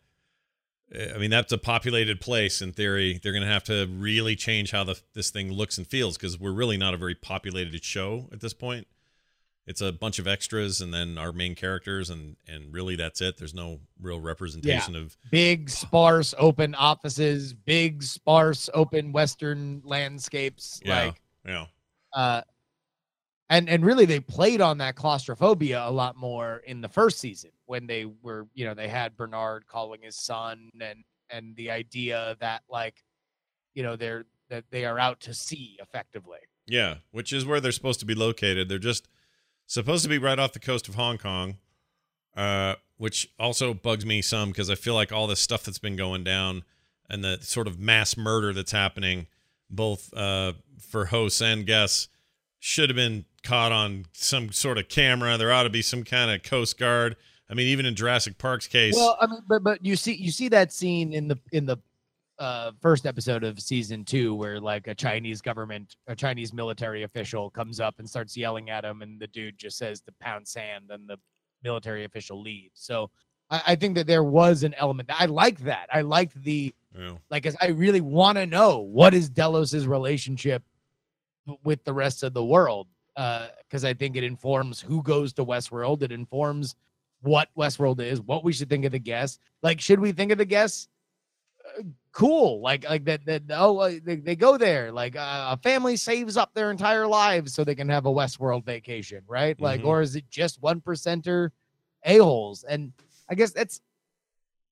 I mean, that's a populated place in theory. They're going to have to really change how the this thing looks and feels because we're really not a very populated show at this point. It's a bunch of extras and then our main characters and and really that's it. There's no real representation of Big, sparse, open offices, big, sparse, open Western landscapes. yeah, Like, yeah. uh, and and really they played on that claustrophobia a lot more in the first season when they were, you know, they had Bernard calling his son and and the idea that like, you know, they're that they are out to sea effectively. Yeah, which is where they're supposed to be located. They're just supposed to be right off the coast of Hong Kong, uh, which also bugs me some because I feel like all this stuff that's been going down and the sort of mass murder that's happening, both uh, for hosts and guests, should have been caught on some sort of camera. There ought to be some kind of Coast Guard. I mean, even in Jurassic Park's case, Well, I mean, but but you see you see that scene in the in the uh first episode of season two where like a Chinese government, a Chinese military official comes up and starts yelling at him, and the dude just says to pound sand, and the military official leaves. So I, I think that there was an element I like that. I like the know, like I really want to know what is Delos's relationship with the rest of the world. Because I think it informs who goes to Westworld. It informs what Westworld is, what we should think of the guests. Like, should we think of the guests? Uh, cool, like like that. That oh, uh, they, they go there. Like uh, a family saves up their entire lives so they can have a Westworld vacation, right? Like, Mhm. or is it just one percenter a holes? And I guess that's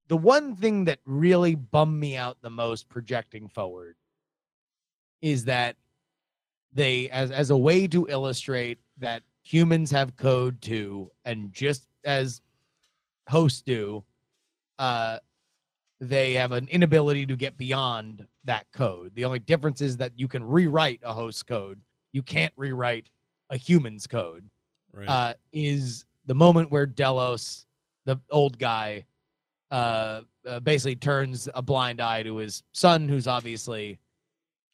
the one thing that really bummed me out the most projecting forward is that they as as a way to illustrate that humans have code too and just as hosts do uh they have an inability to get beyond that code. The only difference is that you can rewrite a host code. You can't rewrite a human's code. Right? uh, is the moment where Delos, the old guy, uh, uh, basically turns a blind eye to his son, who's obviously,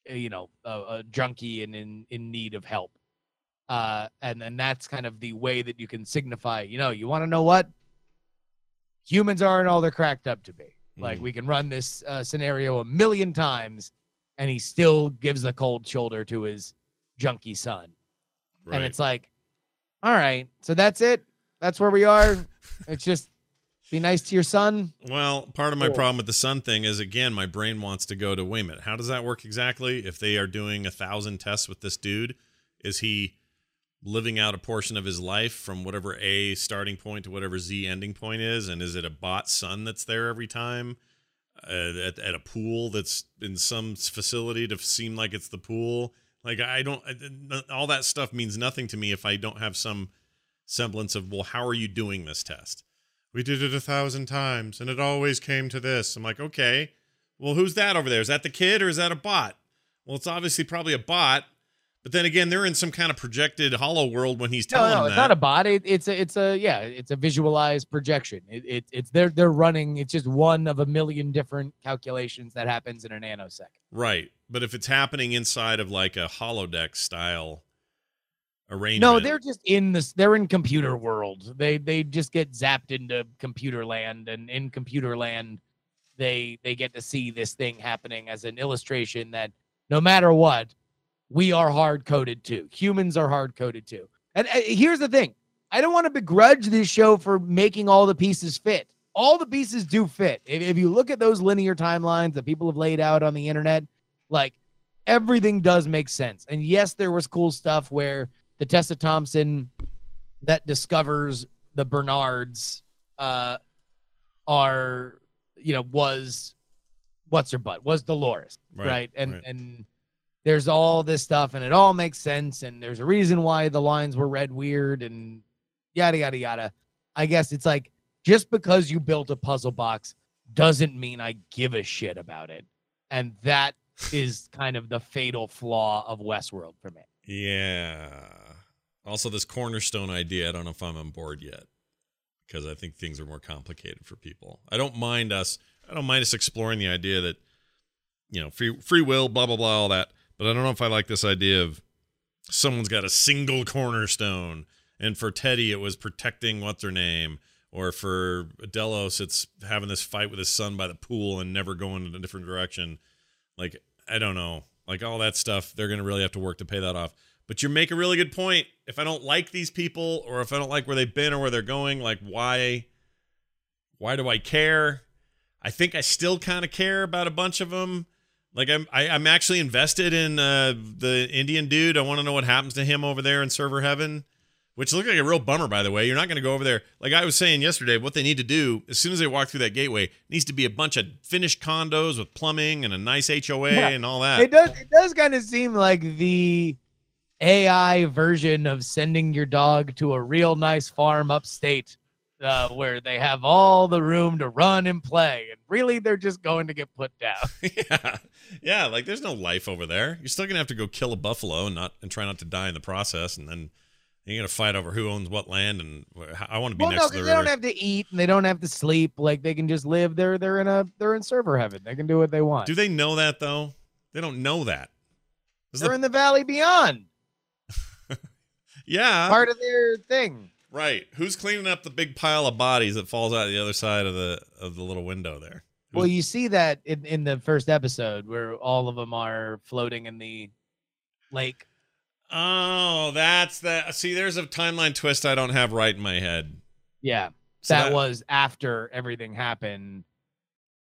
you know, a, a junkie and in in need of help. Uh, and then that's kind of the way that you can signify, you know, you want to know what humans aren't all they're cracked up to be. Like Mhm. we can run this uh, scenario a million times, and he still gives the cold shoulder to his junkie son right. and it's like, all right, so that's it. That's where we are. it's just be nice to your son. Well, part of my Cool. problem with the son thing is again, my brain wants to go to wait a minute. How does that work exactly? If they are doing a thousand tests with this dude, is he living out a portion of his life from whatever A starting point to whatever Z ending point is? And is it a bot son that's there every time uh, at, at a pool that's in some facility to seem like it's the pool? Like, I don't, all that stuff means nothing to me if I don't have some semblance of, well, how are you doing this test? We did it a thousand times and it always came to this. I'm like, okay, well, who's that over there? Is that the kid or is that a bot? Well, it's obviously probably a bot. But then again, they're in some kind of projected hollow world when he's No, telling no, them it's that. not a bot. It, it's a, it's a, yeah, it's a visualized projection. It, it, it's they're they're running. It's just one of a million different calculations that happens in a nanosecond. right. But if it's happening inside of like a holodeck style arrangement. No, they're just in this. They're in computer world. They they just get zapped into computer land, and in computer land, they they get to see this thing happening as an illustration that no matter what, we are hard coded too. Humans are hard coded too. And uh, here's the thing: I don't want to begrudge this show for making all the pieces fit. All the pieces do fit. If, if you look at those linear timelines that people have laid out on the internet, like everything does make sense. And yes, there was cool stuff where the Tessa Thompson that discovers the Bernards uh, are, you know, was what's her butt was Dolores, right? Right, And right. and there's all this stuff, and it all makes sense, and there's a reason why the lines were read weird, and yada yada yada. I guess it's like just because you built a puzzle box doesn't mean I give a shit about it, and that is kind of the fatal flaw of Westworld for me. Yeah. Also, this cornerstone idea, I don't know if I'm on board yet because I think things are more complicated for people. I don't mind us. I don't mind us exploring the idea that you know free free will, blah blah blah, all that. But I don't know if I like this idea of someone's got a single cornerstone and for Teddy it was protecting what's her name, or for Delos it's having this fight with his son by the pool and never going in a different direction. Like I don't know, like all that stuff, they're gonna really have to work to pay that off. But you make a really good point. If I don't like these people, or if I don't like where they've been or where they're going, like why, why do I care? I think I still kind of care about a bunch of them. Like I'm, I, am i am actually invested in uh, the Indian dude. I want to know what happens to him over there in server heaven, which looks like a real bummer, by the way. You're not going to go over there. Like I was saying yesterday, what they need to do as soon as they walk through that gateway needs to be a bunch of finished condos with plumbing and a nice HOA yeah, and all that. It does. It does kind of seem like the AI version of sending your dog to a real nice farm upstate uh, where they have all the room to run and play. And really, they're just going to get put down. yeah. Yeah. Like there's no life over there. You're still going to have to go kill a buffalo and not and try not to die in the process. And then you're going to fight over who owns what land. And I want to be well, next no, to the They don't have to eat and they don't have to sleep. Like they can just live. They're, they're in a, they're in server heaven. They can do what they want. Do they know that though? They don't know that. they're the... in the valley beyond. Yeah. Part of their thing. Right. Who's cleaning up the big pile of bodies that falls out the other side of the of the little window there? Who's... Well, you see that in, in the first episode where all of them are floating in the lake. Oh, that's that. See, there's a timeline twist I don't have right in my head. Yeah. So that, that was after everything happened.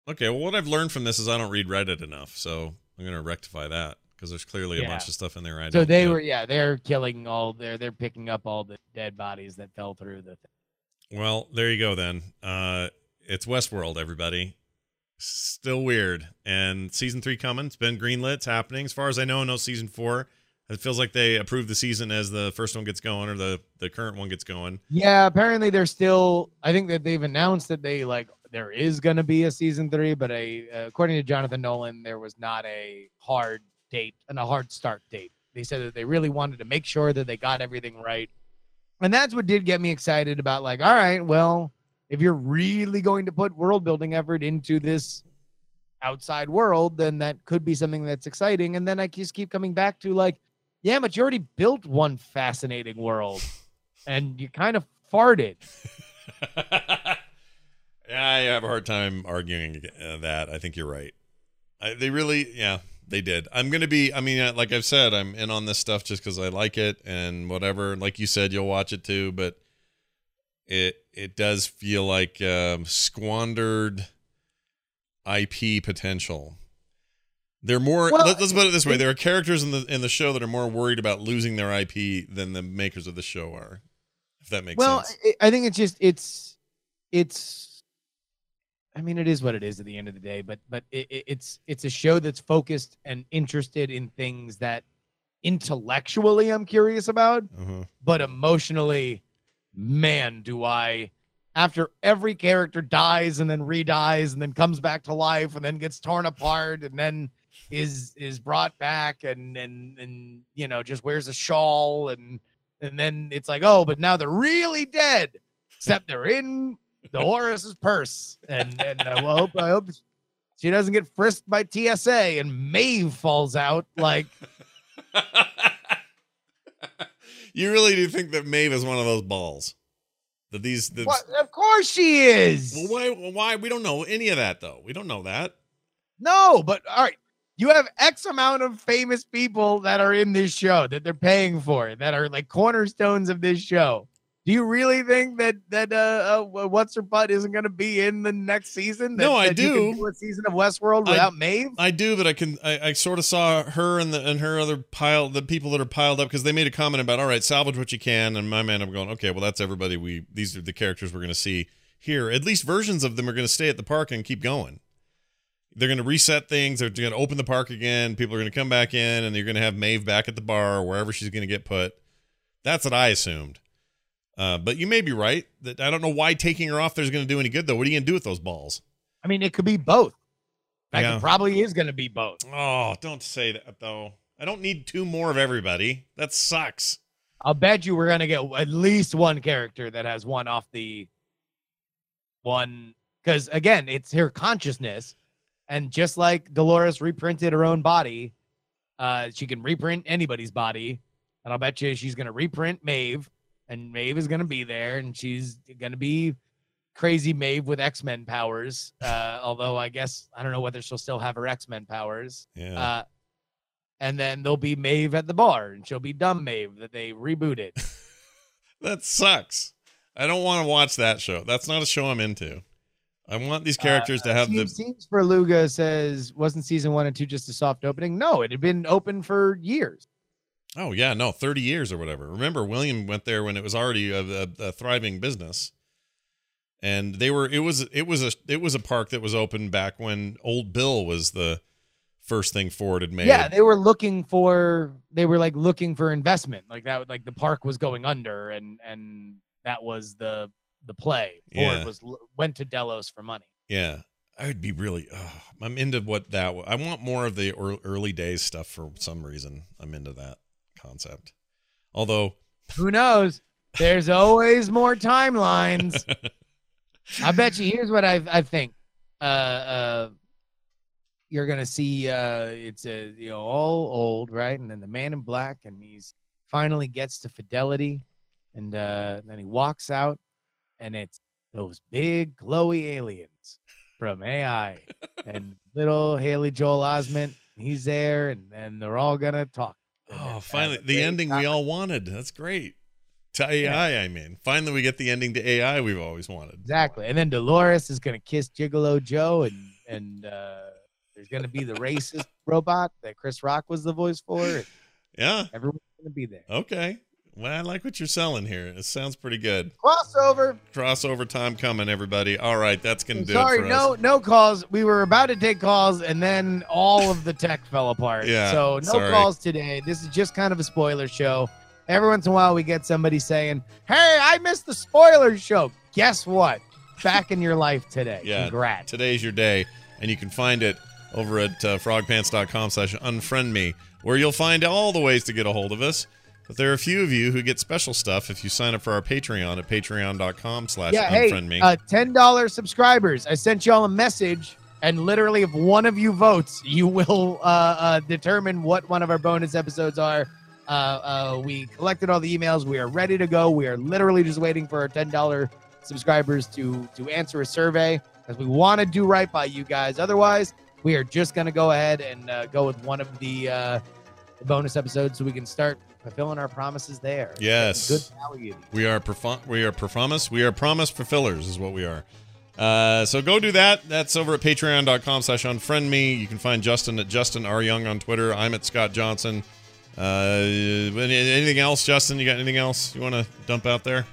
Okay, well, what I've learned from this is I don't read Reddit enough, so I'm going to rectify that because there's clearly yeah. a bunch of stuff in there. I so they get. were, yeah, they're killing all. They're they're picking up all the dead bodies that fell through the. Thing. Well, there you go then. Uh, it's Westworld, everybody. Still weird, and season three coming. It's been greenlit. It's happening. As far as I know, no season four. It feels like they approved the season as the first one gets going or the the current one gets going. Yeah, apparently they're still. I think that they've announced that they like there is going to be a season three, but a uh, according to Jonathan Nolan, there was not a hard date and a hard start date. They said that they really wanted to make sure that they got everything right. And that's what did get me excited about like, all right, well, if you're really going to put world building effort into this outside world, then that could be something that's exciting. And then I just keep coming back to like, yeah, but you already built one fascinating world and you kind of farted. yeah, I have a hard time arguing uh, that. I think you're right. I, they really, yeah, they did. I'm gonna be. I mean, uh, like I've said, I'm in on this stuff just because I like it and whatever. Like you said, you'll watch it too, but it it does feel like um, squandered IP potential. They're more. Well, let, us put it this way: there are characters in the in the show that are more worried about losing their IP than the makers of the show are. If that makes well, sense. Well, I think it's just it's it's I mean, it is what it is at the end of the day, but but it, it's it's a show that's focused and interested in things that intellectually I'm curious about, uh-huh. but emotionally, man, do I. After every character dies and then redies and then comes back to life and then gets torn apart and then is is brought back and and and you know just wears a shawl and and then it's like oh but now they're really dead except they're in Dolores' purse, and and uh, well, I hope, I hope she doesn't get frisked by TSA, and Maeve falls out like. you really do think that Maeve is one of those balls? That these, that, of course she is. Well, why? Why we don't know any of that though? We don't know that. No, but all right. You have X amount of famous people that are in this show that they're paying for that are like cornerstones of this show. Do you really think that that uh, uh what's her butt isn't going to be in the next season? That, no, I do. do. A season of Westworld without I, Maeve. I do, but I can. I, I sort of saw her and the and her other pile, the people that are piled up, because they made a comment about, all right, salvage what you can, and my man, I'm going, okay, well, that's everybody. We these are the characters we're going to see here. At least versions of them are going to stay at the park and keep going. They're going to reset things. They're going to open the park again. People are going to come back in, and you're going to have Maeve back at the bar or wherever she's going to get put. That's what I assumed. Uh, but you may be right. That I don't know why taking her off there is going to do any good though. What are you going to do with those balls? I mean, it could be both. Like yeah. it probably is going to be both. Oh, don't say that though. I don't need two more of everybody. That sucks. I'll bet you we're going to get at least one character that has one off the one because again, it's her consciousness, and just like Dolores reprinted her own body, uh, she can reprint anybody's body, and I'll bet you she's going to reprint Maeve and Maeve is gonna be there, and she's gonna be crazy Maeve with X Men powers. Uh, although I guess I don't know whether she'll still have her X Men powers. Yeah. Uh, and then there'll be Maeve at the bar, and she'll be dumb Maeve that they rebooted. that sucks. I don't want to watch that show. That's not a show I'm into. I want these characters to have Steve the Scenes for Luga says wasn't season one and two just a soft opening? No, it had been open for years. Oh yeah, no, 30 years or whatever. Remember William went there when it was already a, a, a thriving business. And they were it was it was a it was a park that was open back when Old Bill was the first thing Ford had made. Yeah, they were looking for they were like looking for investment. Like that like the park was going under and and that was the the play. Ford Yeah. was went to Delos for money. Yeah. I would be really oh, I'm into what that I want more of the early days stuff for some reason. I'm into that concept. Although Who knows? There's always more timelines. I bet you. Here's what I I think. Uh, uh, you're gonna see. Uh, it's a you know all old, right? And then the man in black, and he's finally gets to fidelity, and uh, then he walks out, and it's those big glowy aliens from AI, and little Haley Joel Osment. He's there, and then they're all gonna talk. Oh, finally, the ending we all wanted. That's great. To AI, I mean. Finally, we get the ending to AI we've always wanted. Exactly. And then Dolores is gonna kiss Gigolo Joe and and uh there's gonna be the racist robot that Chris Rock was the voice for. Yeah. everyone's gonna be there. Okay. Well, I like what you're selling here. It sounds pretty good. Crossover. Crossover time coming, everybody. All right, that's gonna I'm do sorry, it for no us. no calls. We were about to take calls and then all of the tech fell apart. Yeah, So no sorry. calls today. This is just kind of a spoiler show. Every once in a while we get somebody saying, Hey, I missed the spoiler show. Guess what? Back in your life today. Yeah. Congrats. Today's your day, and you can find it over at uh, frogpants.com slash unfriend me, where you'll find all the ways to get a hold of us. But there are a few of you who get special stuff if you sign up for our Patreon at patreon.com slash yeah, hey, unfriend me. uh, ten dollars subscribers. I sent y'all a message, and literally, if one of you votes, you will uh, uh, determine what one of our bonus episodes are. Uh, uh, we collected all the emails. We are ready to go. We are literally just waiting for our ten dollar subscribers to to answer a survey because we want to do right by you guys. Otherwise, we are just gonna go ahead and uh, go with one of the, uh, the bonus episodes so we can start fulfilling our promises there. Yes. Good value. We are perform- we are performance. We are promise fulfillers is what we are. Uh, so go do that. That's over at patreon.com slash unfriend me. You can find Justin at Justin R. Young on Twitter. I'm at Scott Johnson. Uh, any- anything else, Justin? You got anything else you want to dump out there?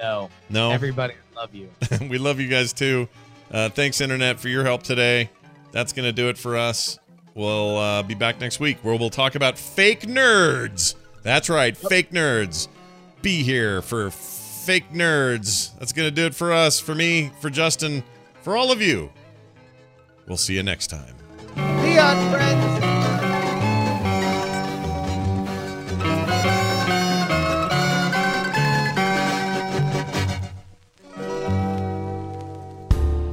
No, No? everybody, love you. we love you guys too. Uh, thanks, Internet, for your help today. That's going to do it for us. We'll uh, be back next week where we'll talk about fake nerds. That's right, fake nerds. Be here for fake nerds. That's going to do it for us, for me, for Justin, for all of you. We'll see you next time. Leon, friends.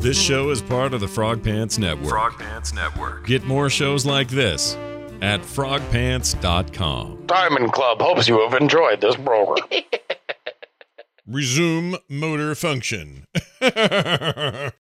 This show is part of the Frog Pants Network. Frog Pants Network. Get more shows like this at frogpants.com. Diamond Club hopes you have enjoyed this program. Resume motor function.